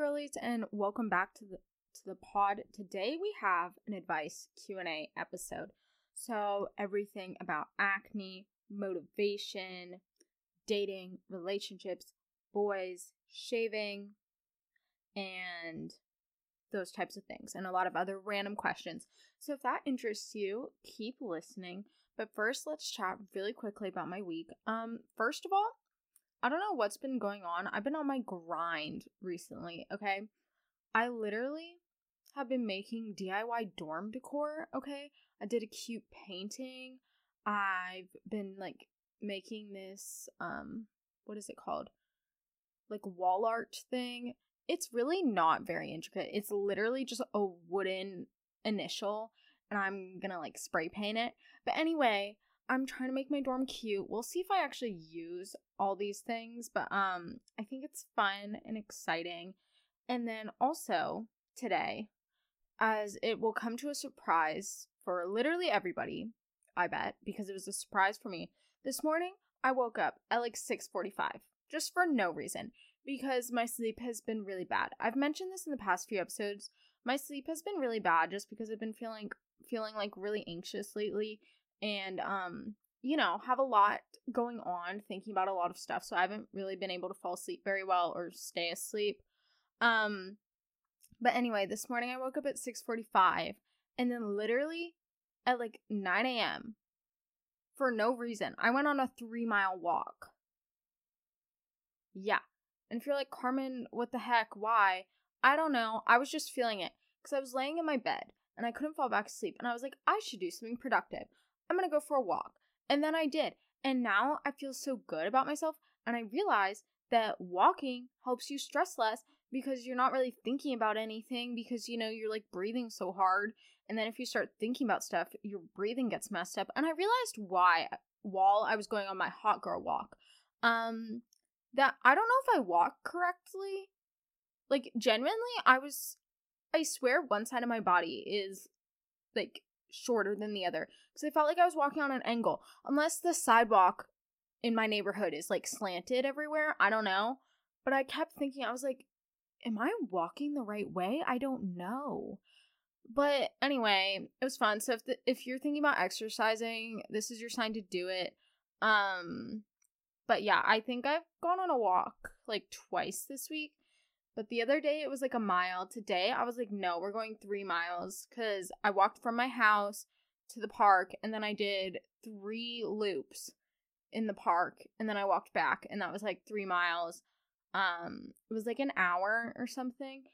girlies and welcome back to the to the pod. Today we have an advice Q&A episode. So everything about acne, motivation, dating, relationships, boys, shaving, and those types of things and a lot of other random questions. So if that interests you, keep listening. But first, let's chat really quickly about my week. Um first of all, I don't know what's been going on. I've been on my grind recently, okay? I literally have been making DIY dorm decor, okay? I did a cute painting. I've been like making this um what is it called? Like wall art thing. It's really not very intricate. It's literally just a wooden initial and I'm going to like spray paint it. But anyway, I'm trying to make my dorm cute. We'll see if I actually use all these things, but um I think it's fun and exciting. And then also today as it will come to a surprise for literally everybody, I bet, because it was a surprise for me. This morning I woke up at like 6:45 just for no reason because my sleep has been really bad. I've mentioned this in the past few episodes. My sleep has been really bad just because I've been feeling feeling like really anxious lately and um you know have a lot going on thinking about a lot of stuff so i haven't really been able to fall asleep very well or stay asleep. Um but anyway this morning i woke up at 6.45 and then literally at like 9 a.m for no reason i went on a three mile walk. Yeah and if you're like carmen what the heck why? I don't know i was just feeling it because i was laying in my bed and i couldn't fall back asleep and i was like i should do something productive I'm gonna go for a walk. And then I did. And now I feel so good about myself. And I realize that walking helps you stress less because you're not really thinking about anything because you know you're like breathing so hard. And then if you start thinking about stuff, your breathing gets messed up. And I realized why while I was going on my hot girl walk. Um that I don't know if I walk correctly. Like genuinely, I was I swear one side of my body is like shorter than the other because I felt like I was walking on an angle. Unless the sidewalk in my neighborhood is like slanted everywhere, I don't know. But I kept thinking, I was like, am I walking the right way? I don't know. But anyway, it was fun. So if the, if you're thinking about exercising, this is your sign to do it. Um but yeah, I think I've gone on a walk like twice this week but the other day it was like a mile. Today I was like, no, we're going three miles because I walked from my house to the park and then I did three loops in the park and then I walked back and that was like three miles. Um, it was like an hour or something.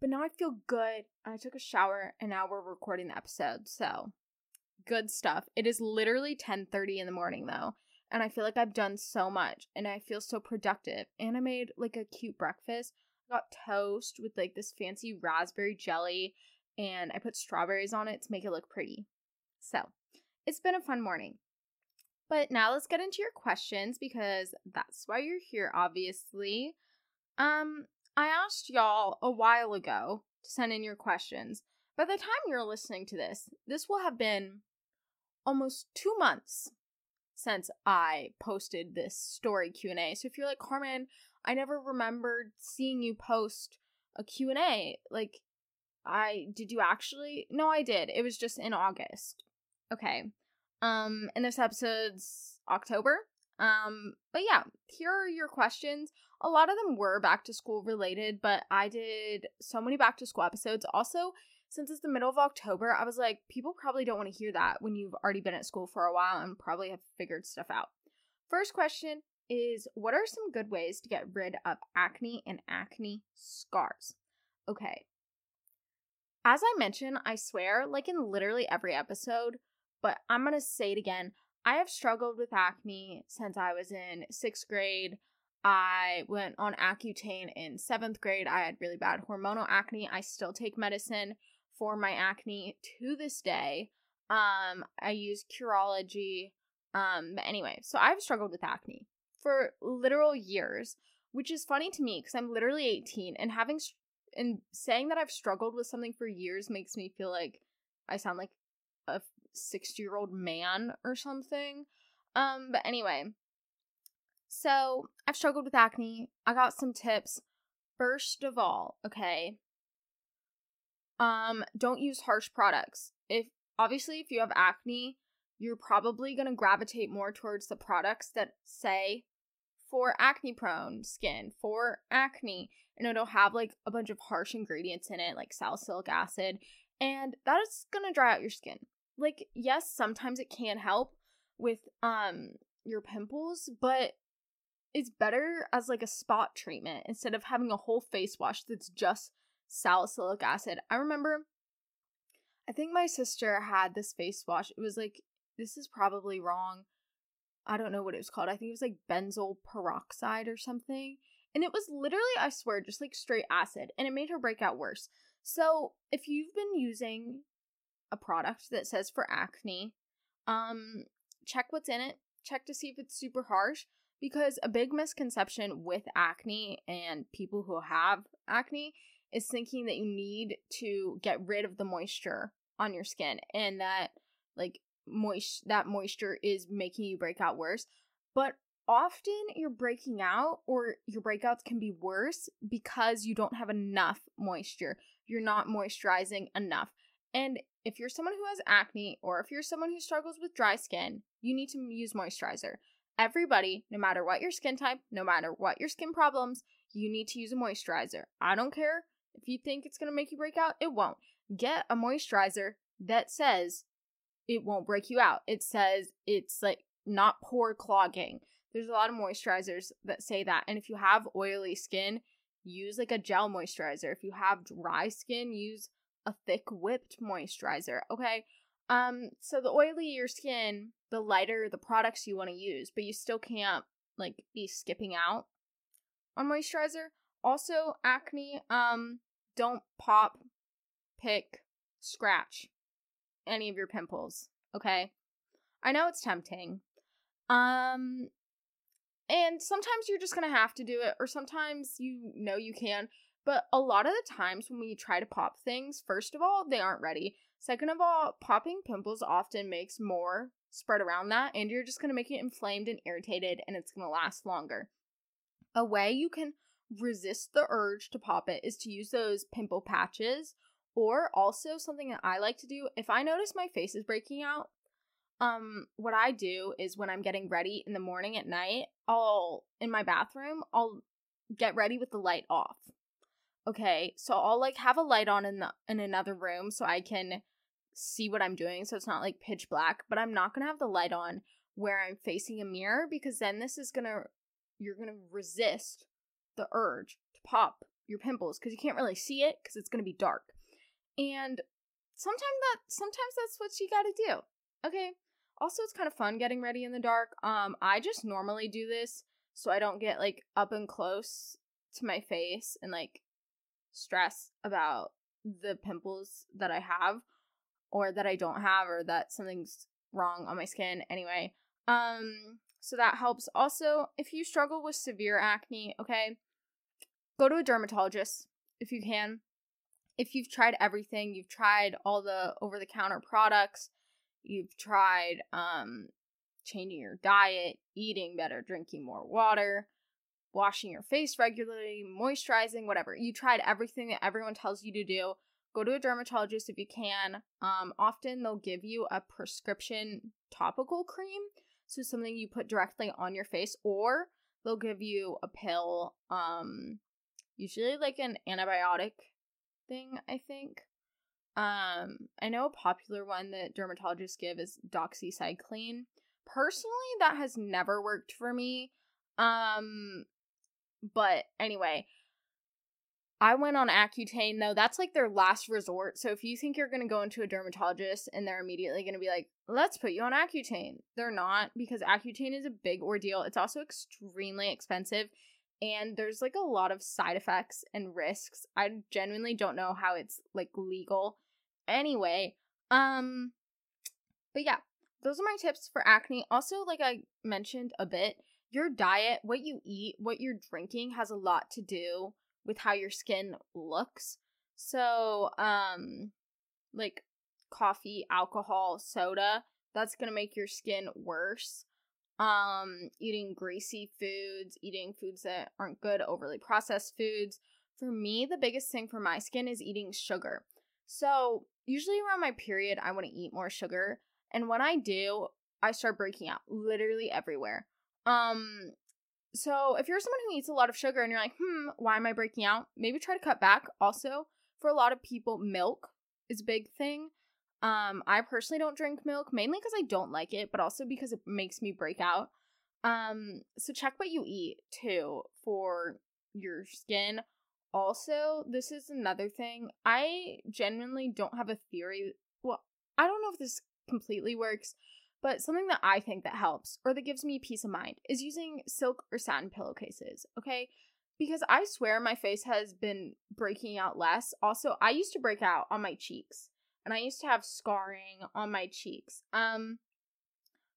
But now I feel good. I took a shower and now we're recording the episode. So good stuff. It is literally 10:30 in the morning though. And I feel like I've done so much and I feel so productive. And I made like a cute breakfast got toast with like this fancy raspberry jelly and I put strawberries on it to make it look pretty. So, it's been a fun morning. But now let's get into your questions because that's why you're here obviously. Um I asked y'all a while ago to send in your questions. By the time you're listening to this, this will have been almost 2 months since I posted this story Q&A. So if you're like, "Carmen, I never remembered seeing you post a Q&A. Like I did you actually? No, I did. It was just in August. Okay. Um and this episode's October. Um but yeah, here are your questions. A lot of them were back to school related, but I did so many back to school episodes. Also, since it's the middle of October, I was like, people probably don't want to hear that when you've already been at school for a while and probably have figured stuff out. First question is what are some good ways to get rid of acne and acne scars? Okay. As I mentioned, I swear, like in literally every episode, but I'm to say it again. I have struggled with acne since I was in sixth grade. I went on Accutane in seventh grade. I had really bad hormonal acne. I still take medicine for my acne to this day. Um, I use Curology. Um, but anyway, so I've struggled with acne for literal years, which is funny to me because I'm literally 18 and having and saying that I've struggled with something for years makes me feel like I sound like a 60-year-old man or something. Um but anyway, so I've struggled with acne. I got some tips. First of all, okay, um, don't use harsh products. If obviously if you have acne, you're probably going to gravitate more towards the products that say for acne prone skin, for acne, and it'll have like a bunch of harsh ingredients in it, like salicylic acid, and that is to dry out your skin. Like, yes, sometimes it can help with um your pimples, but it's better as like a spot treatment instead of having a whole face wash that's just salicylic acid. I remember I think my sister had this face wash. It was like this is probably wrong. I don't know what it was called. I think it was like benzoyl peroxide or something. And it was literally, I swear, just like straight acid. And it made her break out worse. So if you've been using a product that says for acne, um, check what's in it. Check to see if it's super harsh. Because a big misconception with acne and people who have acne is thinking that you need to get rid of the moisture on your skin and that like moist that moisture is making you break out worse. But often you're breaking out or your breakouts can be worse because you don't have enough moisture. You're not moisturizing enough. And if you're someone who has acne or if you're someone who struggles with dry skin, you need to use moisturizer. Everybody, no matter what your skin type, no matter what your skin problems, you need to use a moisturizer. I don't care if you think it's going to make you break out, it won't. Get a moisturizer that says it won't break you out. It says it's like not pore clogging. There's a lot of moisturizers that say that. And if you have oily skin, use like a gel moisturizer. If you have dry skin, use a thick whipped moisturizer. Okay. Um, so the oilier your skin, the lighter the products you want to use, but you still can't like be skipping out on moisturizer. Also, acne, um, don't pop, pick, scratch any of your pimples, okay? I know it's tempting. Um and sometimes you're just going to have to do it or sometimes you know you can, but a lot of the times when we try to pop things, first of all, they aren't ready. Second of all, popping pimples often makes more spread around that and you're just going to make it inflamed and irritated and it's going to last longer. A way you can resist the urge to pop it is to use those pimple patches or also something that I like to do if I notice my face is breaking out um what I do is when I'm getting ready in the morning at night I'll in my bathroom I'll get ready with the light off okay so I'll like have a light on in the in another room so I can see what I'm doing so it's not like pitch black but I'm not going to have the light on where I'm facing a mirror because then this is going to you're going to resist the urge to pop your pimples because you can't really see it because it's going to be dark. And sometimes that sometimes that's what you got to do. Okay? Also it's kind of fun getting ready in the dark. Um I just normally do this so I don't get like up and close to my face and like stress about the pimples that I have or that I don't have or that something's wrong on my skin anyway. Um so that helps. Also, if you struggle with severe acne, okay, go to a dermatologist if you can. If you've tried everything, you've tried all the over the counter products, you've tried um changing your diet, eating better, drinking more water, washing your face regularly, moisturizing, whatever. You tried everything that everyone tells you to do. Go to a dermatologist if you can. Um, often they'll give you a prescription topical cream so something you put directly on your face or they'll give you a pill um usually like an antibiotic i think um i know a popular one that dermatologists give is doxycycline personally that has never worked for me um but anyway I went on Accutane though. That's like their last resort. So if you think you're going to go into a dermatologist and they're immediately going to be like, "Let's put you on Accutane." They're not because Accutane is a big ordeal. It's also extremely expensive and there's like a lot of side effects and risks. I genuinely don't know how it's like legal. Anyway, um but yeah, those are my tips for acne. Also, like I mentioned a bit, your diet, what you eat, what you're drinking has a lot to do with how your skin looks. So, um, like coffee, alcohol, soda, that's gonna make your skin worse. Um, eating greasy foods, eating foods that aren't good, overly processed foods, For me, the biggest thing for my skin is eating sugar. So, usually around my period, I want to eat more sugar. And when I do, I start breaking out literally everywhere. Um, so if you're someone who eats a lot of sugar and you're like, hmm, why am I breaking out? Maybe try to cut back. Also, for a lot of people, milk is a big thing. Um, I personally don't drink milk, mainly because I don't like it, but also because it makes me break out. Um, so check what you eat too for your skin. Also, this is another thing. I genuinely don't have a theory. Well, I don't know if this completely works, but something that I think that helps or that gives me peace of mind is using silk or satin pillowcases, okay? Because I swear my face has been breaking out less. Also, I used to break out on my cheeks and I used to have scarring on my cheeks. Um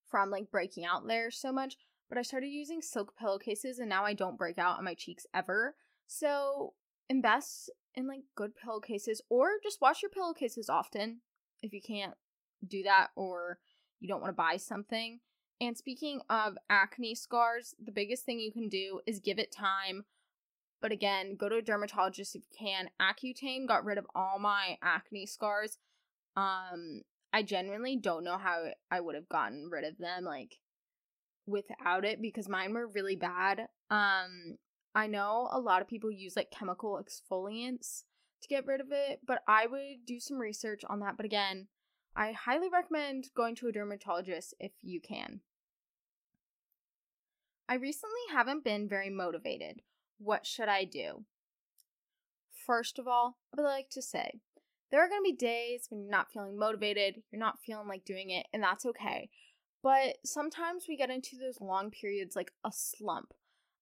from like breaking out there so much, but I started using silk pillowcases and now I don't break out on my cheeks ever. So, invest in like good pillowcases or just wash your pillowcases often if you can't do that or you don't want to buy something. And speaking of acne scars, the biggest thing you can do is give it time. But again, go to a dermatologist if you can. Accutane got rid of all my acne scars. Um, I genuinely don't know how I would have gotten rid of them like without it because mine were really bad. Um, I know a lot of people use like chemical exfoliants to get rid of it, but I would do some research on that. But again, I highly recommend going to a dermatologist if you can. I recently haven't been very motivated. What should I do? First of all, I would like to say there are going to be days when you're not feeling motivated, you're not feeling like doing it, and that's okay. But sometimes we get into those long periods like a slump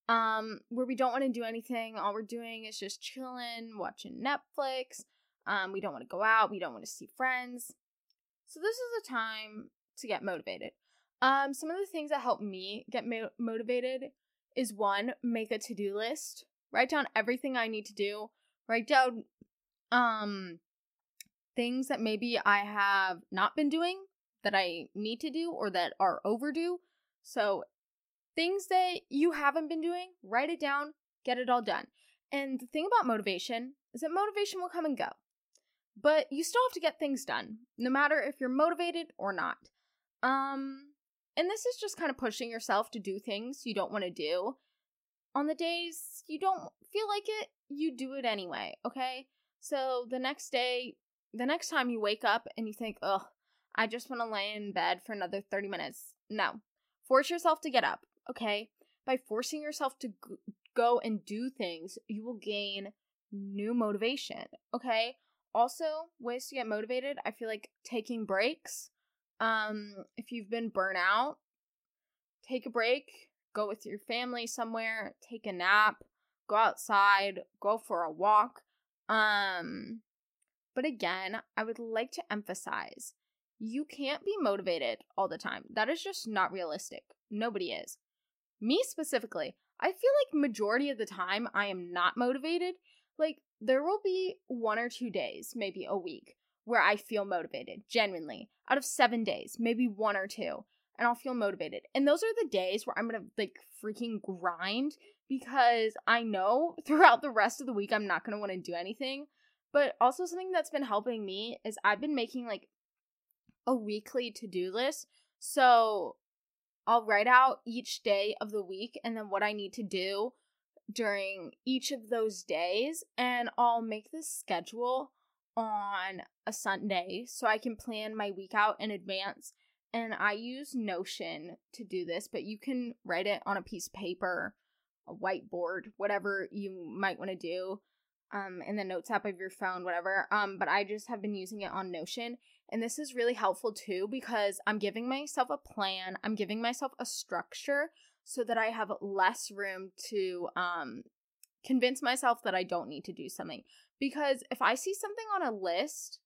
um where we don't want to do anything all we're doing is just chilling watching netflix um we don't want to go out we don't want to see friends so this is a time to get motivated. Um, some of the things that help me get mo- motivated is one, make a to-do list. Write down everything I need to do. Write down um things that maybe I have not been doing that I need to do or that are overdue. So things that you haven't been doing, write it down, get it all done. And the thing about motivation is that motivation will come and go. But you still have to get things done, no matter if you're motivated or not. Um, and this is just kind of pushing yourself to do things you don't want to do. On the days you don't feel like it, you do it anyway, okay? So the next day, the next time you wake up and you think, ugh, I just want to lay in bed for another 30 minutes. No. Force yourself to get up, okay? By forcing yourself to go and do things, you will gain new motivation, okay? also ways to get motivated i feel like taking breaks um if you've been burnt out take a break go with your family somewhere take a nap go outside go for a walk um but again i would like to emphasize you can't be motivated all the time that is just not realistic nobody is me specifically i feel like majority of the time i am not motivated like there will be one or two days, maybe a week, where I feel motivated, genuinely. Out of seven days, maybe one or two, and I'll feel motivated. And those are the days where I'm gonna like freaking grind because I know throughout the rest of the week I'm not gonna wanna do anything. But also, something that's been helping me is I've been making like a weekly to do list. So I'll write out each day of the week and then what I need to do during each of those days and I'll make this schedule on a Sunday so I can plan my week out in advance. And I use Notion to do this, but you can write it on a piece of paper, a whiteboard, whatever you might want to do. Um, in the notes app of your phone, whatever. Um, but I just have been using it on Notion. And this is really helpful too because I'm giving myself a plan, I'm giving myself a structure so that I have less room to um convince myself that I don't need to do something. Because if I see something on a list,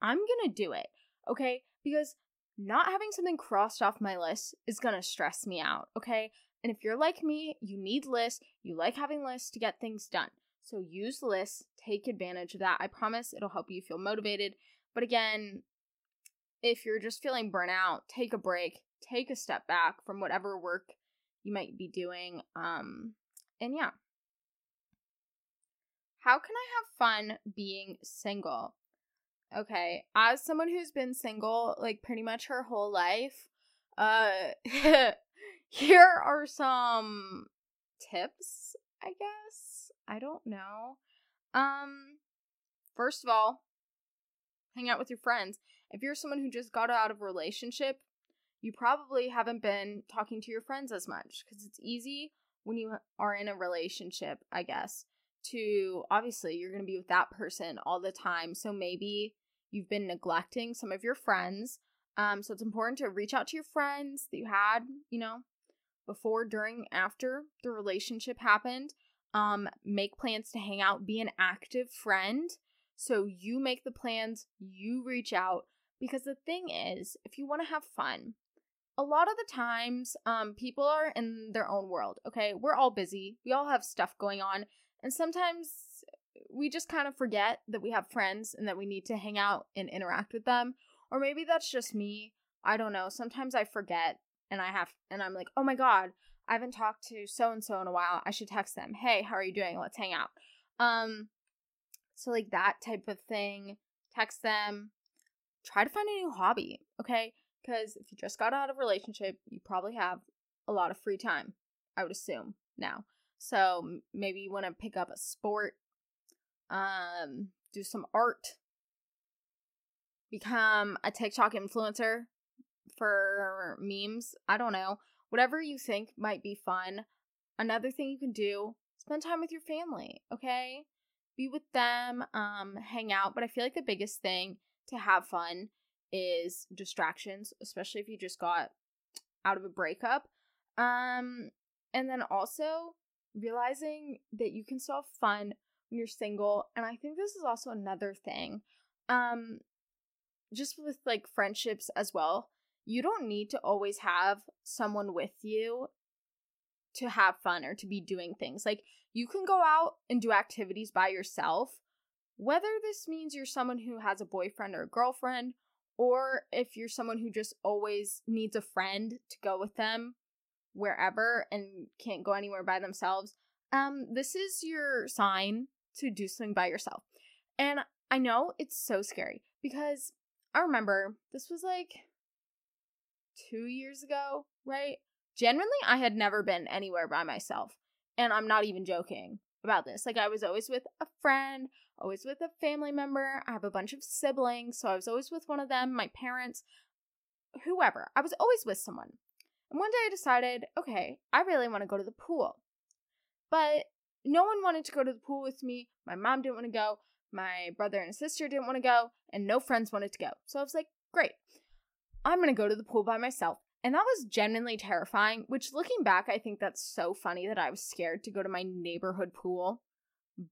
I'm going to do it. Okay? Because not having something crossed off my list is going to stress me out, okay? And if you're like me, you need lists, you like having lists to get things done. So use lists, take advantage of that. I promise it'll help you feel motivated. But again, if you're just feeling burnout, take a break, take a step back from whatever work you might be doing. Um, and yeah. How can I have fun being single? Okay, as someone who's been single like pretty much her whole life, uh here are some tips, I guess. I don't know. Um first of all, hang out with your friends. If you're someone who just got out of a relationship, you probably haven't been talking to your friends as much because it's easy when you are in a relationship, I guess, to obviously you're going to be with that person all the time. So maybe you've been neglecting some of your friends. Um, so it's important to reach out to your friends that you had, you know, before, during, after the relationship happened. Um, make plans to hang out, be an active friend. So you make the plans, you reach out. Because the thing is, if you want to have fun, a lot of the times, um, people are in their own world, okay? We're all busy, we all have stuff going on, and sometimes we just kind of forget that we have friends and that we need to hang out and interact with them. Or maybe that's just me. I don't know. Sometimes I forget and I have, and I'm like, oh my God, I haven't talked to so and so in a while. I should text them. Hey, how are you doing? Let's hang out. Um, so like that type of thing. Text them. Try to find a new hobby, okay? Because if you just got out of relationship, you probably have a lot of free time. I would assume now. So maybe you want to pick up a sport, um, do some art, become a TikTok influencer for memes. I don't know. Whatever you think might be fun. Another thing you can do, spend time with your family, okay? Be with them, um, hang out. But I feel like the biggest thing to have fun is distractions, especially if you just got out of a breakup. Um, and then also realizing that you can still have fun when you're single. And I think this is also another thing. Um, just with like friendships as well. You don't need to always have someone with you to have fun or to be doing things. Like you can go out and do activities by yourself, whether this means you're someone who has a boyfriend or a girlfriend, or if you're someone who just always needs a friend to go with them wherever and can't go anywhere by themselves, um, this is your sign to do something by yourself. And I know it's so scary because I remember this was like two years ago, right? Generally, I had never been anywhere by myself. And I'm not even joking about this. Like, I was always with a friend, always with a family member. I have a bunch of siblings, so I was always with one of them, my parents, whoever. I was always with someone. And one day I decided, okay, I really want to go to the pool. But no one wanted to go to the pool with me. My mom didn't want to go. My brother and sister didn't want to go. And no friends wanted to go. So I was like, great. I'm going to go to the pool by myself. And that was genuinely terrifying, which looking back, I think that's so funny that I was scared to go to my neighborhood pool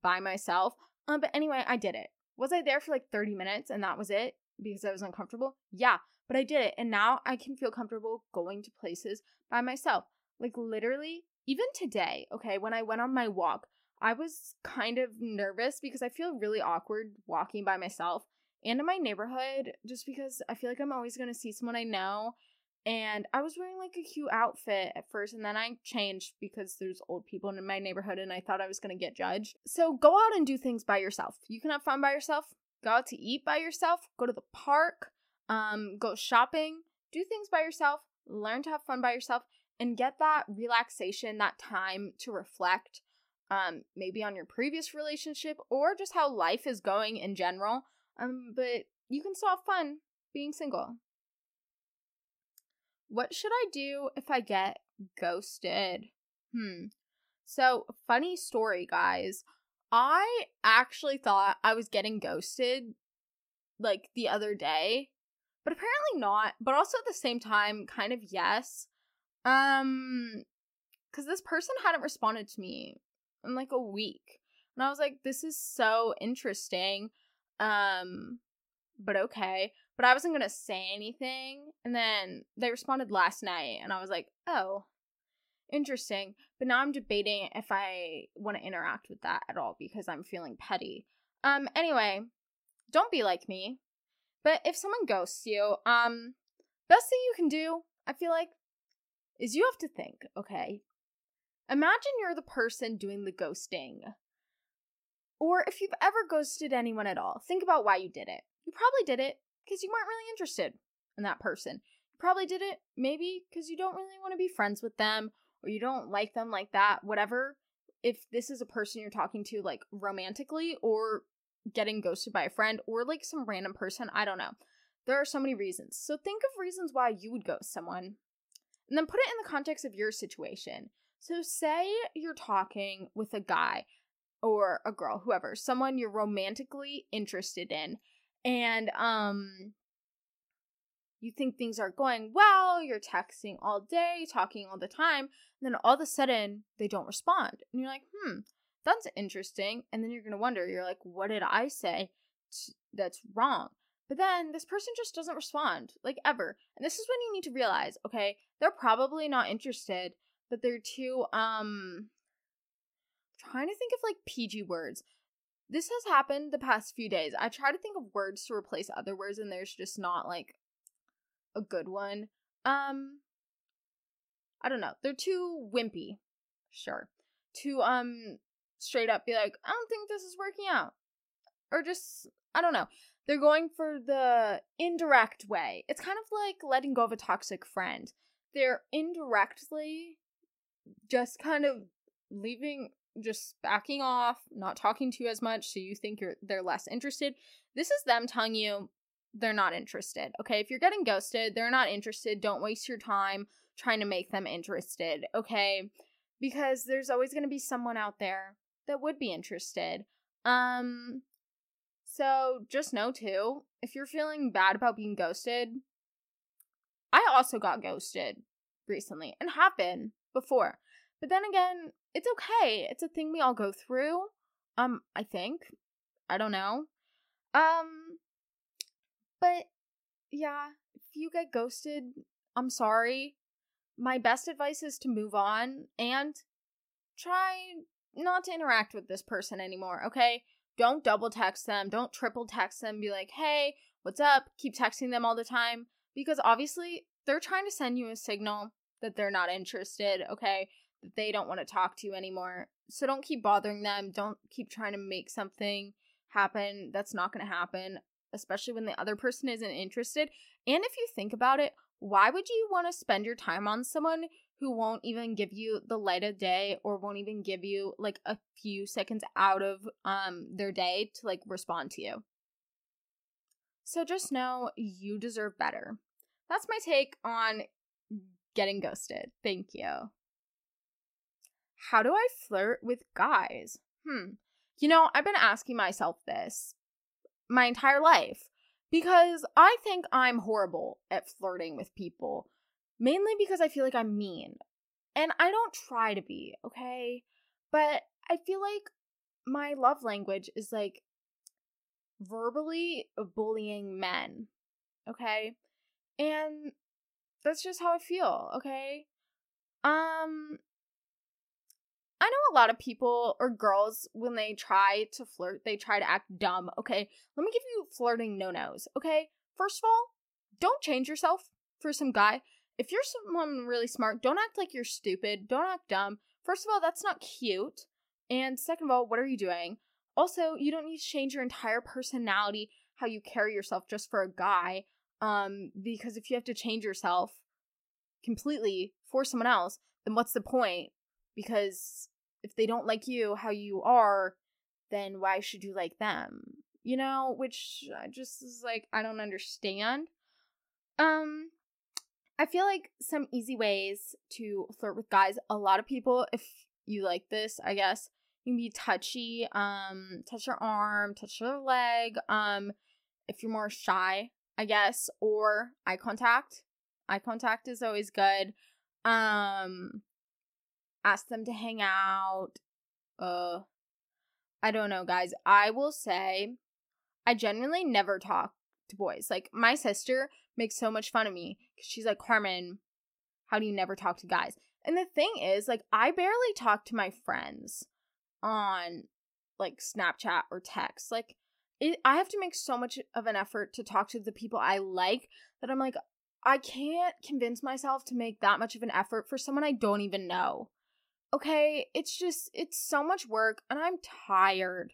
by myself. Um, but anyway, I did it. Was I there for like 30 minutes and that was it because I was uncomfortable? Yeah, but I did it. And now I can feel comfortable going to places by myself. Like literally, even today, okay, when I went on my walk, I was kind of nervous because I feel really awkward walking by myself and in my neighborhood just because I feel like I'm always going to see someone I know and I was wearing like a cute outfit at first, and then I changed because there's old people in my neighborhood, and I thought I was gonna get judged. So go out and do things by yourself. You can have fun by yourself. Go out to eat by yourself. Go to the park. Um, go shopping. Do things by yourself. Learn to have fun by yourself, and get that relaxation, that time to reflect. Um, maybe on your previous relationship or just how life is going in general. Um, but you can still have fun being single. What should I do if I get ghosted? Hmm. So, funny story, guys. I actually thought I was getting ghosted like the other day, but apparently not. But also at the same time, kind of yes. Um, because this person hadn't responded to me in like a week. And I was like, this is so interesting. Um, but okay. But I wasn't gonna say anything. And then they responded last night, and I was like, oh, interesting. But now I'm debating if I want to interact with that at all because I'm feeling petty. Um, anyway, don't be like me. But if someone ghosts you, um, best thing you can do, I feel like, is you have to think, okay? Imagine you're the person doing the ghosting. Or if you've ever ghosted anyone at all, think about why you did it. You probably did it because you weren't really interested in that person. You probably did it maybe because you don't really want to be friends with them or you don't like them like that, whatever. If this is a person you're talking to like romantically or getting ghosted by a friend or like some random person, I don't know. There are so many reasons. So think of reasons why you would ghost someone and then put it in the context of your situation. So, say you're talking with a guy or a girl, whoever, someone you're romantically interested in, and um you think things are going well, you're texting all day, talking all the time, and then all of a sudden they don't respond. And you're like, "Hmm, that's interesting." And then you're going to wonder, you're like, "What did I say that's wrong?" But then this person just doesn't respond, like ever. And this is when you need to realize, okay, they're probably not interested, but they're too um trying to think of like PG words. This has happened the past few days. I try to think of words to replace other words and there's just not like a good one. Um I don't know. They're too wimpy. Sure. To um straight up be like, "I don't think this is working out." Or just I don't know. They're going for the indirect way. It's kind of like letting go of a toxic friend. They're indirectly just kind of leaving just backing off, not talking to you as much so you think you're they're less interested. This is them telling you they're not interested. Okay? If you're getting ghosted, they're not interested. Don't waste your time trying to make them interested, okay? Because there's always going to be someone out there that would be interested. Um so just know too, if you're feeling bad about being ghosted, I also got ghosted recently and have been before. But then again, it's okay. It's a thing we all go through. Um, I think. I don't know. Um, but yeah, if you get ghosted, I'm sorry. My best advice is to move on and try not to interact with this person anymore, okay? Don't double text them, don't triple text them, be like, hey, what's up? Keep texting them all the time. Because obviously, they're trying to send you a signal that they're not interested, okay? They don't want to talk to you anymore. So don't keep bothering them. Don't keep trying to make something happen that's not going to happen, especially when the other person isn't interested. And if you think about it, why would you want to spend your time on someone who won't even give you the light of day or won't even give you like a few seconds out of um their day to like respond to you? So just know you deserve better. That's my take on getting ghosted. Thank you. How do I flirt with guys? Hmm. You know, I've been asking myself this my entire life because I think I'm horrible at flirting with people, mainly because I feel like I'm mean. And I don't try to be, okay? But I feel like my love language is like verbally bullying men, okay? And that's just how I feel, okay? Um I know a lot of people or girls when they try to flirt, they try to act dumb, okay? Let me give you flirting no-nos, okay? First of all, don't change yourself for some guy. If you're someone really smart, don't act like you're stupid. Don't act dumb. First of all, that's not cute. And second of all, what are you doing? Also, you don't need to change your entire personality, how you carry yourself just for a guy. Um, because if you have to change yourself completely for someone else, then what's the point? Because if they don't like you how you are, then why should you like them? You know, which I just is like I don't understand. Um I feel like some easy ways to flirt with guys, a lot of people if you like this, I guess, you can be touchy, um touch their arm, touch their leg, um if you're more shy, I guess, or eye contact. Eye contact is always good. Um ask them to hang out. Uh I don't know, guys. I will say I genuinely never talk to boys. Like my sister makes so much fun of me cuz she's like, "Carmen, how do you never talk to guys?" And the thing is, like I barely talk to my friends on like Snapchat or text. Like it, I have to make so much of an effort to talk to the people I like that I'm like I can't convince myself to make that much of an effort for someone I don't even know. Okay, it's just it's so much work and I'm tired.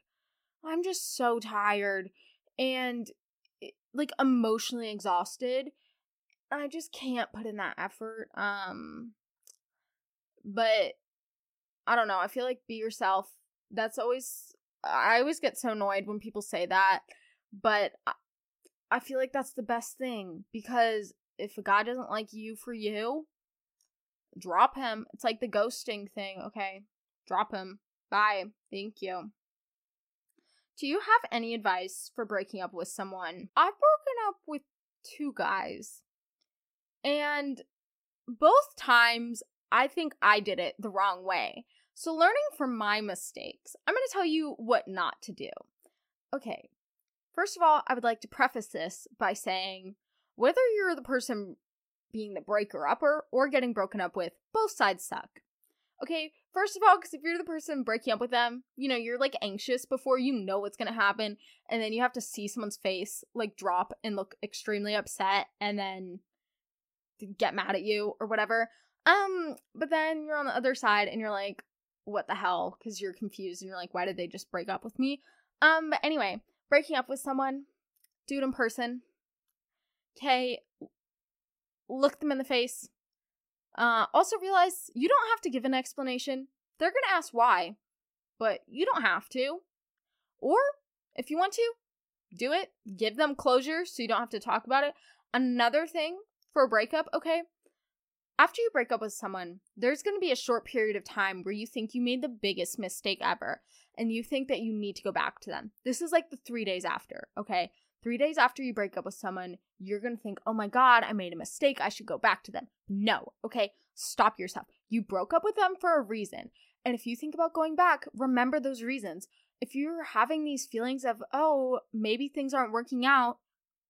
I'm just so tired and like emotionally exhausted. I just can't put in that effort. Um but I don't know. I feel like be yourself. That's always I always get so annoyed when people say that, but I, I feel like that's the best thing because if a guy doesn't like you for you, drop him. It's like the ghosting thing, okay? Drop him. Bye. Thank you. Do you have any advice for breaking up with someone? I've broken up with two guys. And both times I think I did it the wrong way. So, learning from my mistakes, I'm going to tell you what not to do. Okay, first of all, I would like to preface this by saying whether you're the person being the breaker upper or getting broken up with, both sides suck. Okay, first of all, because if you're the person breaking up with them, you know, you're like anxious before you know what's gonna happen, and then you have to see someone's face like drop and look extremely upset and then get mad at you or whatever. Um, but then you're on the other side and you're like, what the hell? Because you're confused and you're like, why did they just break up with me? Um, but anyway, breaking up with someone, dude in person. Okay, look them in the face. Uh, also realize you don't have to give an explanation. They're gonna ask why, but you don't have to. Or if you want to, do it. Give them closure so you don't have to talk about it. Another thing for a breakup, okay? After you break up with someone, there's going to be a short period of time where you think you made the biggest mistake ever and you think that you need to go back to them. This is like the three days after, okay? Three days after you break up with someone, you're to think, oh my God, I made a mistake. I should go back to them. No, okay? Stop yourself. You broke up with them for a reason. And if you think about going back, remember those reasons. If you're having these feelings of, oh, maybe things aren't working out,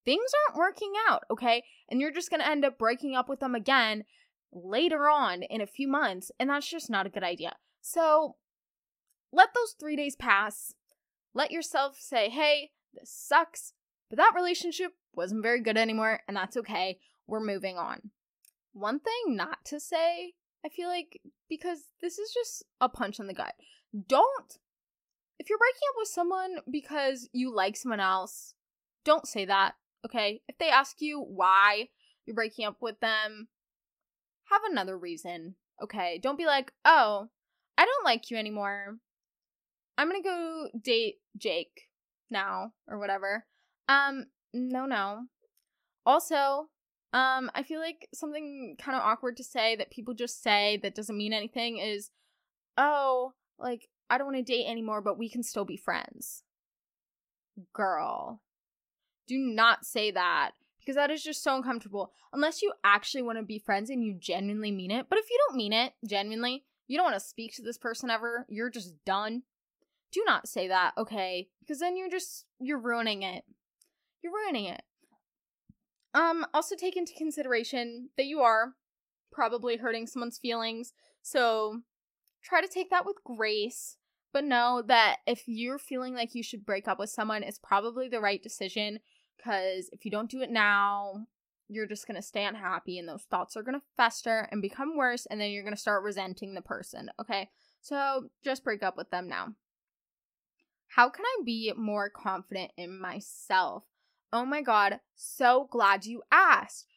things aren't working out, okay? And you're just to end up breaking up with them again later on in a few months, and that's just not a good idea. So let those three days pass. Let yourself say, hey, this sucks, but that relationship wasn't very good anymore, and that's okay. We're moving on. One thing not to say, I feel like, because this is just a punch in the gut. Don't, if you're breaking up with someone because you like someone else, don't say that, okay? If they ask you why you're breaking up with them, have another reason. Okay, don't be like, "Oh, I don't like you anymore. I'm to go date Jake now or whatever." Um, no, no. Also, um, I feel like something kind of awkward to say that people just say that doesn't mean anything is, "Oh, like I don't want to date anymore, but we can still be friends." Girl, do not say that because that is just so uncomfortable. Unless you actually want to be friends and you genuinely mean it. But if you don't mean it genuinely, you don't want to speak to this person ever, you're just done. Do not say that, okay? Because then you're just you're ruining it. You're ruining it. Um also take into consideration that you are probably hurting someone's feelings. So try to take that with grace. But know that if you're feeling like you should break up with someone, it's probably the right decision because if you don't do it now, you're just going to stay unhappy and those thoughts are going to fester and become worse and then you're going to start resenting the person, okay? So just break up with them now. How can I be more confident in myself? Oh my god, so glad you asked.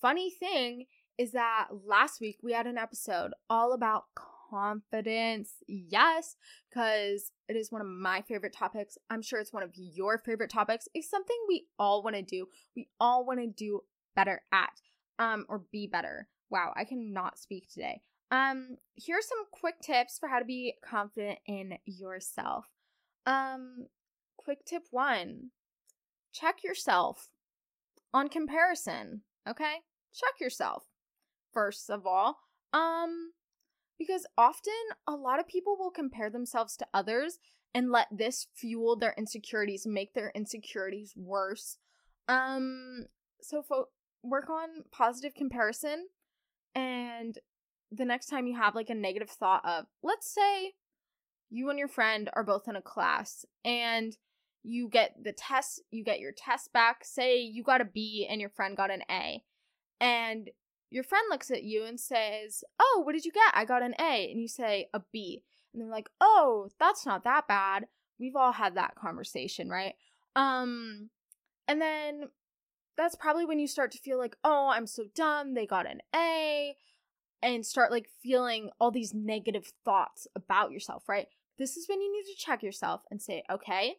Funny thing is that last week we had an episode all about confidence. Yes, because it is one of my favorite topics. I'm sure it's one of your favorite topics. It's something we all want to do. We all want to do better at um or be better. Wow, I cannot speak today. Um here's some quick tips for how to be confident in yourself. Um quick tip 1. Check yourself on comparison, okay? Check yourself. First of all, um because often a lot of people will compare themselves to others and let this fuel their insecurities, make their insecurities worse. Um so fo- work on positive comparison and the next time you have like a negative thought of let's say you and your friend are both in a class and you get the test you get your test back say you got a B and your friend got an A and your friend looks at you and says, Oh, what did you get? I got an A. And you say, A B. And they're like, Oh, that's not that bad. We've all had that conversation, right? Um and then that's probably when you start to feel like, "Oh, I'm so dumb. They got an A." And start like feeling all these negative thoughts about yourself, right? This is when you need to check yourself and say, "Okay,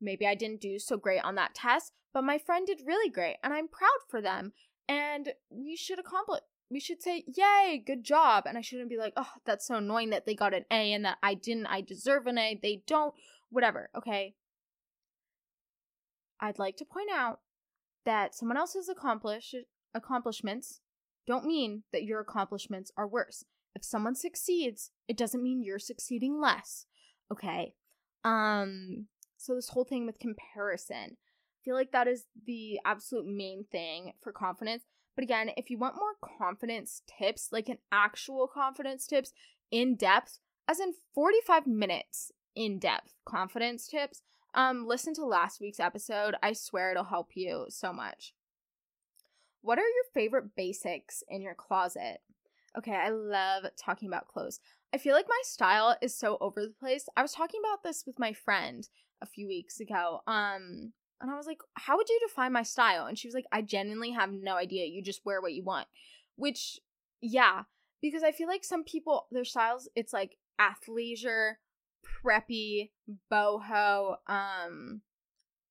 maybe I didn't do so great on that test, but my friend did really great and I'm proud for them." And we should accomplish we should say, Yay, good job. And I shouldn't be like, Oh, that's so annoying that they got an A and that I didn't. I deserve an A. They don't. Whatever. Okay. I'd like to point out that someone else's accomplish- accomplishments don't mean that your accomplishments are worse. If someone succeeds, it doesn't mean you're succeeding less. Okay. Um so this whole thing with comparison, I feel like that is the absolute main thing for confidence but again, if you want more confidence tips, like an actual confidence tips in depth, as in 45 minutes in depth confidence tips, um listen to last week's episode. I swear it'll help you so much. What are your favorite basics in your closet? Okay, I love talking about clothes. I feel like my style is so over the place. I was talking about this with my friend a few weeks ago. Um and I was like, How would you define my style? And she was like, I genuinely have no idea. You just wear what you want. Which, yeah, because I feel like some people, their styles, it's like athleisure, preppy, boho, um,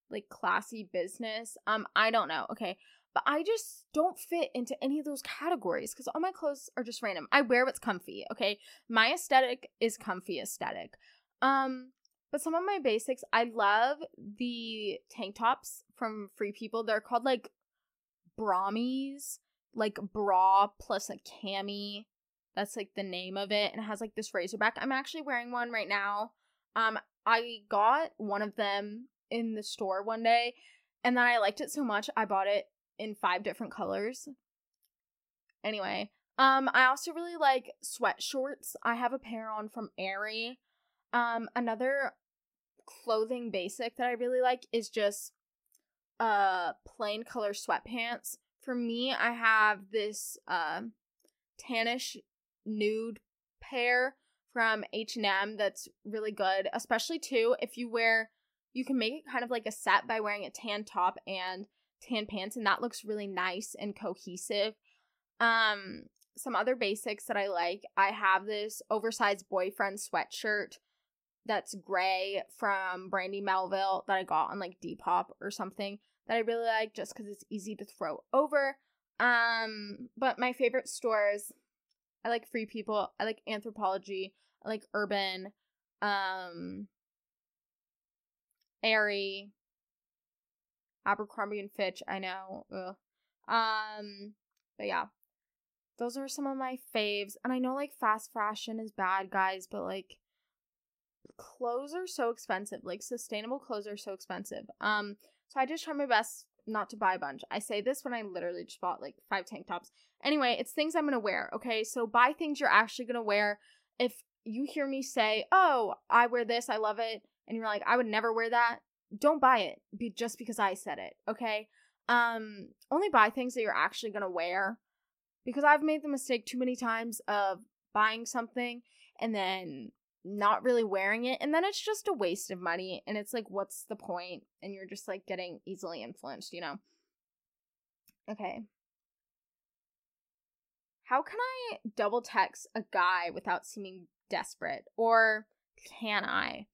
like classy business. Um, I don't know. Okay. But I just don't fit into any of those categories because all my clothes are just random. I wear what's comfy, okay? My aesthetic is comfy aesthetic. Um, but some of my basics, I love the tank tops from Free People. They're called like Bramis, like bra plus a cami. That's like the name of it. And it has like this razorback. I'm actually wearing one right now. Um, I got one of them in the store one day, and then I liked it so much I bought it in five different colors. Anyway, um, I also really like sweat shorts. I have a pair on from Aerie. Um, another clothing basic that I really like is just uh plain color sweatpants. For me, I have this uh tannish nude pair from H&M that's really good, especially too if you wear you can make it kind of like a set by wearing a tan top and tan pants and that looks really nice and cohesive. Um some other basics that I like, I have this oversized boyfriend sweatshirt that's gray from Brandy Melville that I got on like Depop or something that I really like just because it's easy to throw over. Um, but my favorite stores, I like Free People, I like Anthropologie, I like Urban, um, Aerie, Abercrombie and Fitch. I know, Ugh. um, but yeah, those are some of my faves. And I know like fast fashion is bad, guys, but like clothes are so expensive. Like sustainable clothes are so expensive. Um, so I just try my best not to buy a bunch. I say this when I literally just bought like five tank tops. Anyway, it's things I'm gonna wear. Okay, so buy things you're actually gonna wear. If you hear me say, "Oh, I wear this, I love it," and you're like, "I would never wear that," don't buy it. Be just because I said it. Okay. Um, only buy things that you're actually gonna wear. Because I've made the mistake too many times of buying something and then not really wearing it and then it's just a waste of money and it's like what's the point and you're just like getting easily influenced you know okay how can i double text a guy without seeming desperate or can i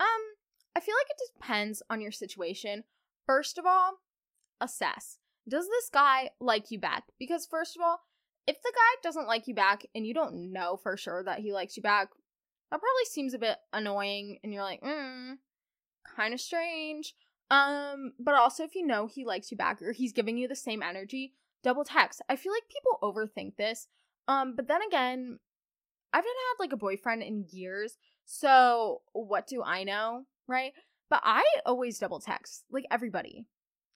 um i feel like it depends on your situation first of all assess does this guy like you back because first of all if the guy doesn't like you back and you don't know for sure that he likes you back that probably seems a bit annoying and you're like, mm, kind of strange. Um, but also if you know he likes you back or he's giving you the same energy, double text. I feel like people overthink this. Um, but then again, I haven't had like a boyfriend in years, so what do I know, right? But I always double text, like everybody,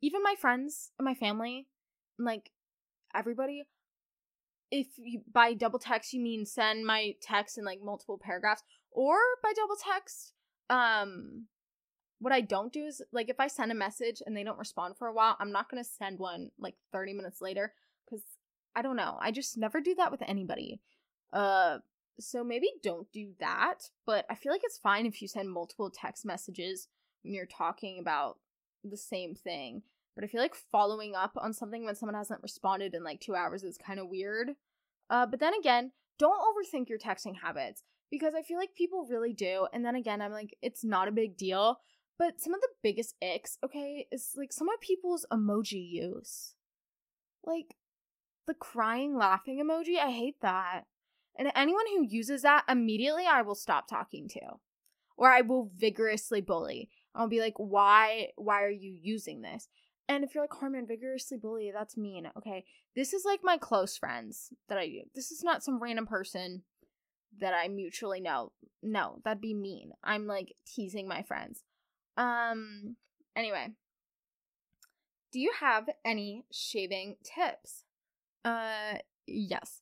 even my friends and my family, like everybody if you by double text you mean send my text in like multiple paragraphs or by double text um what I don't do is like if I send a message and they don't respond for a while, I'm not to send one like 30 minutes later cuz I don't know. I just never do that with anybody. Uh so maybe don't do that, but I feel like it's fine if you send multiple text messages when you're talking about the same thing. But I feel like following up on something when someone hasn't responded in like two hours is kind of weird. Uh, but then again, don't overthink your texting habits because I feel like people really do. And then again, I'm like, it's not a big deal. But some of the biggest icks, okay, is like some of people's emoji use. Like the crying, laughing emoji, I hate that. And anyone who uses that, immediately I will stop talking to. Or I will vigorously bully. I'll be like, why why are you using this? And if you're like, Carmen, vigorously bully, that's mean. Okay. This is like my close friends that I. This is not some random person that I mutually know. No, that'd be mean. I'm like teasing my friends. Um anyway. Do you have any shaving tips? Uh yes.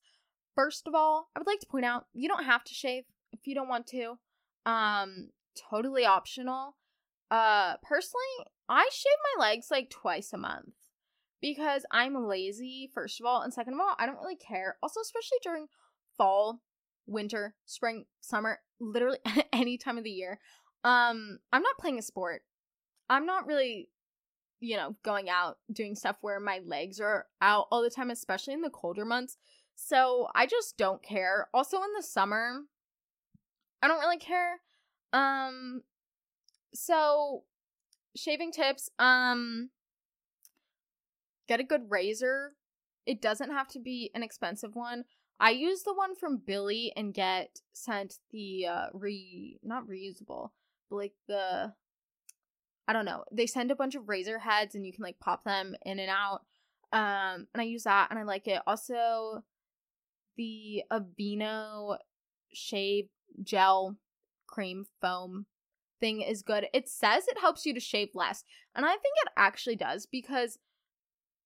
First of all, I would like to point out you don't have to shave if you don't want to. Um totally optional. Uh personally, I shave my legs like twice a month because I'm lazy, first of all, and second of all, I don't really care. Also, especially during fall, winter, spring, summer, literally any time of the year. Um, I'm not playing a sport. I'm not really, you know, going out doing stuff where my legs are out all the time, especially in the colder months. So I just don't care. Also in the summer, I don't really care. Um so shaving tips, um get a good razor. It doesn't have to be an expensive one. I use the one from Billie and get sent the uh re not reusable, but like the I don't know. They send a bunch of razor heads and you can like pop them in and out. Um and I use that and I like it. Also the Aveeno shave gel cream foam thing is good. It says it helps you to shave less, and I think it actually does because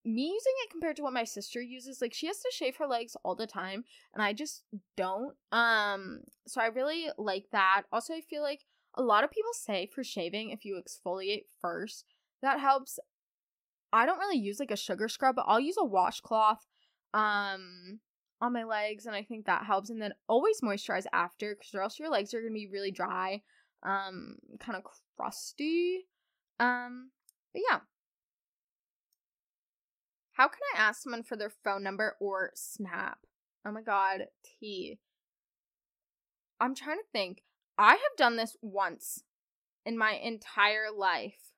me using it compared to what my sister uses, like she has to shave her legs all the time, and I just don't. Um, so I really like that. Also, I feel like a lot of people say for shaving, if you exfoliate first, that helps. I don't really use like a sugar scrub, but I'll use a washcloth. Um, on my legs and I think that helps and then always moisturize after cuz or else your legs are to be really dry um kind of crusty um but yeah. How can I ask someone for their phone number or snap? Oh my god T. I'm trying to think. I have done this once in my entire life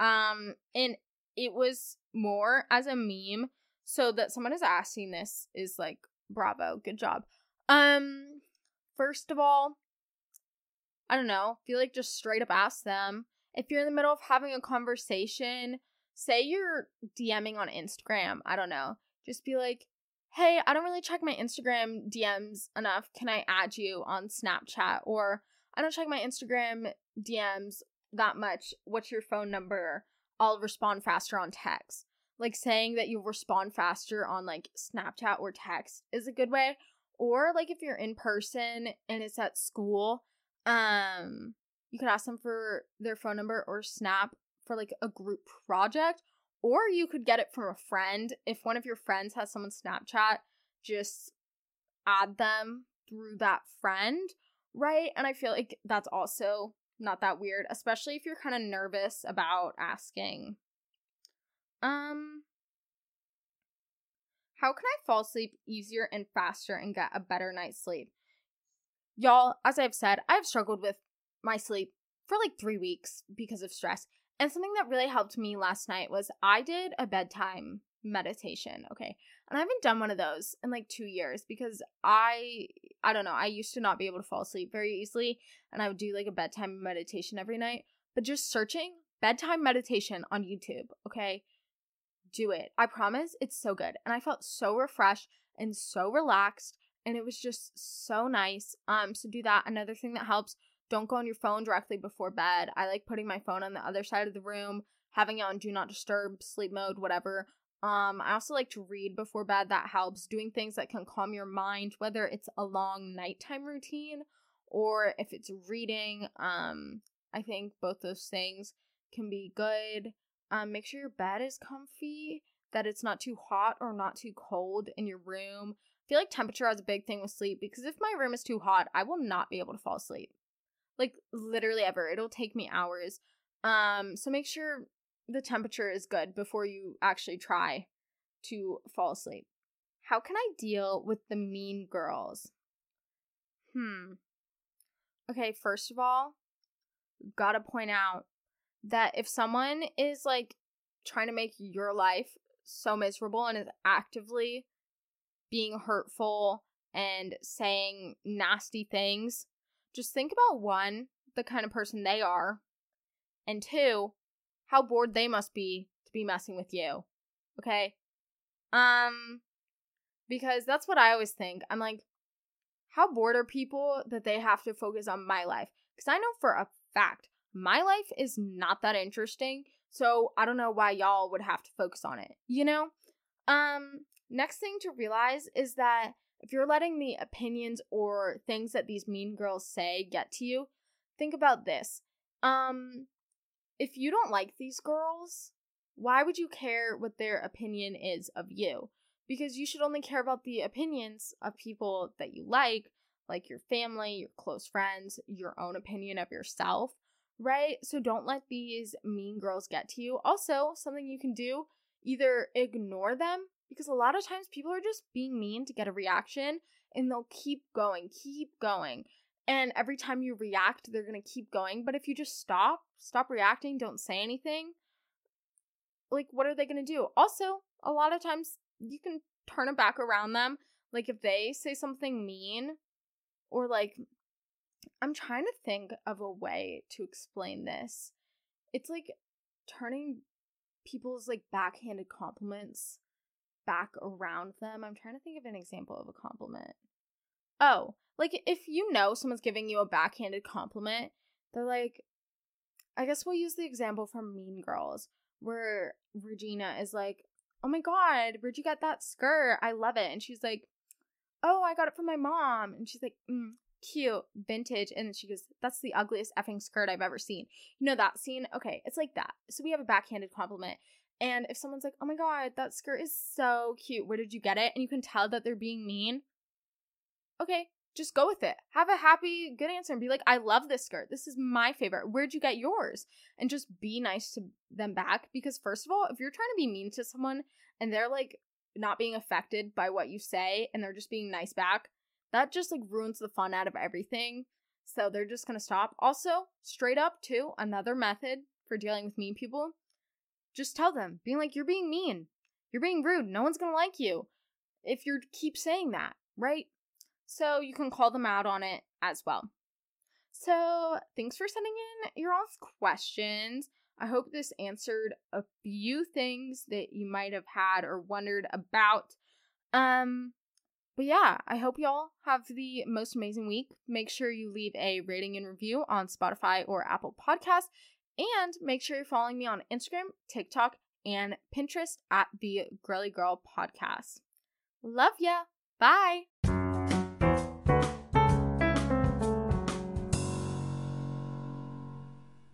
um and it was more as a meme so that someone is asking this is like bravo good job. Um first of all i don't know feel like just straight up ask them. If you're in the middle of having a conversation say you're dming on instagram i don't know just be like hey i don't really check my instagram dms enough. Can i add you on snapchat? Or i don't check my instagram dms that much. What's your phone number? I'll respond faster on text like saying that you'll respond faster on like Snapchat or text is a good way. Or like if you're in person and it's at school, um, you could ask them for their phone number or snap for like a group project. Or you could get it from a friend. If one of your friends has someone Snapchat, just add them through that friend, right? And I feel like that's also not that weird, especially if you're kind of nervous about asking um how can I fall asleep easier and faster and get a better night's sleep? Y'all, as I've said, I've struggled with my sleep for like 3 weeks because of stress. And something that really helped me last night was I did a bedtime meditation, okay? And I haven't done one of those in like 2 years because I I don't know, I used to not be able to fall asleep very easily and I would do like a bedtime meditation every night. But just searching bedtime meditation on YouTube, okay? Do it. I promise it's so good. And I felt so refreshed and so relaxed and it was just so nice. Um so do that. Another thing that helps, don't go on your phone directly before bed. I like putting my phone on the other side of the room, having it on do not disturb, sleep mode, whatever. Um I also like to read before bed. That helps. Doing things that can calm your mind, whether it's a long nighttime routine or if it's reading. Um I think both those things can be good. Um, make sure your bed is comfy, that it's not too hot or not too cold in your room. I feel like temperature has a big thing with sleep because if my room is too hot, I will not be able to fall asleep. Like literally ever. It'll take me hours. Um, so make sure the temperature is good before you actually try to fall asleep. How can I deal with the mean girls? Hmm. Okay, first of all, gotta point out that if someone is like trying to make your life so miserable and is actively being hurtful and saying nasty things, just think about one, the kind of person they are, and two, how bored they must be to be messing with you. Okay? Um because that's what I always think. I'm like how bored are people that they have to focus on my life? Cuz I know for a fact my life is not that interesting, so I don't know why y'all would have to focus on it. You know? Um next thing to realize is that if you're letting the opinions or things that these mean girls say get to you, think about this. Um if you don't like these girls, why would you care what their opinion is of you? Because you should only care about the opinions of people that you like, like your family, your close friends, your own opinion of yourself, right? So don't let these mean girls get to you. Also, something you can do either ignore them, because a lot of times people are just being mean to get a reaction and they'll keep going, keep going and every time you react they're going to keep going but if you just stop stop reacting don't say anything like what are they going to do also a lot of times you can turn it back around them like if they say something mean or like i'm trying to think of a way to explain this it's like turning people's like backhanded compliments back around them i'm trying to think of an example of a compliment oh like if you know someone's giving you a backhanded compliment, they're like I guess we'll use the example from Mean Girls where Regina is like, "Oh my god, where'd you get that skirt? I love it." And she's like, "Oh, I got it from my mom." And she's like, mm, "Cute, vintage." And she goes, "That's the ugliest effing skirt I've ever seen." You know that scene? Okay, it's like that. So we have a backhanded compliment. And if someone's like, "Oh my god, that skirt is so cute. Where did you get it?" and you can tell that they're being mean. Okay, just go with it. Have a happy, good answer and be like, I love this skirt. This is my favorite. Where'd you get yours? And just be nice to them back. Because, first of all, if you're trying to be mean to someone and they're like not being affected by what you say and they're just being nice back, that just like ruins the fun out of everything. So they're just gonna stop. Also, straight up, too, another method for dealing with mean people just tell them, being like, you're being mean. You're being rude. No one's gonna like you if you keep saying that, right? So you can call them out on it as well. So thanks for sending in your all's questions. I hope this answered a few things that you might have had or wondered about. Um, but yeah, I hope y'all have the most amazing week. Make sure you leave a rating and review on Spotify or Apple Podcasts. And make sure you're following me on Instagram, TikTok, and Pinterest at the Girly Girl Podcast. Love ya. Bye.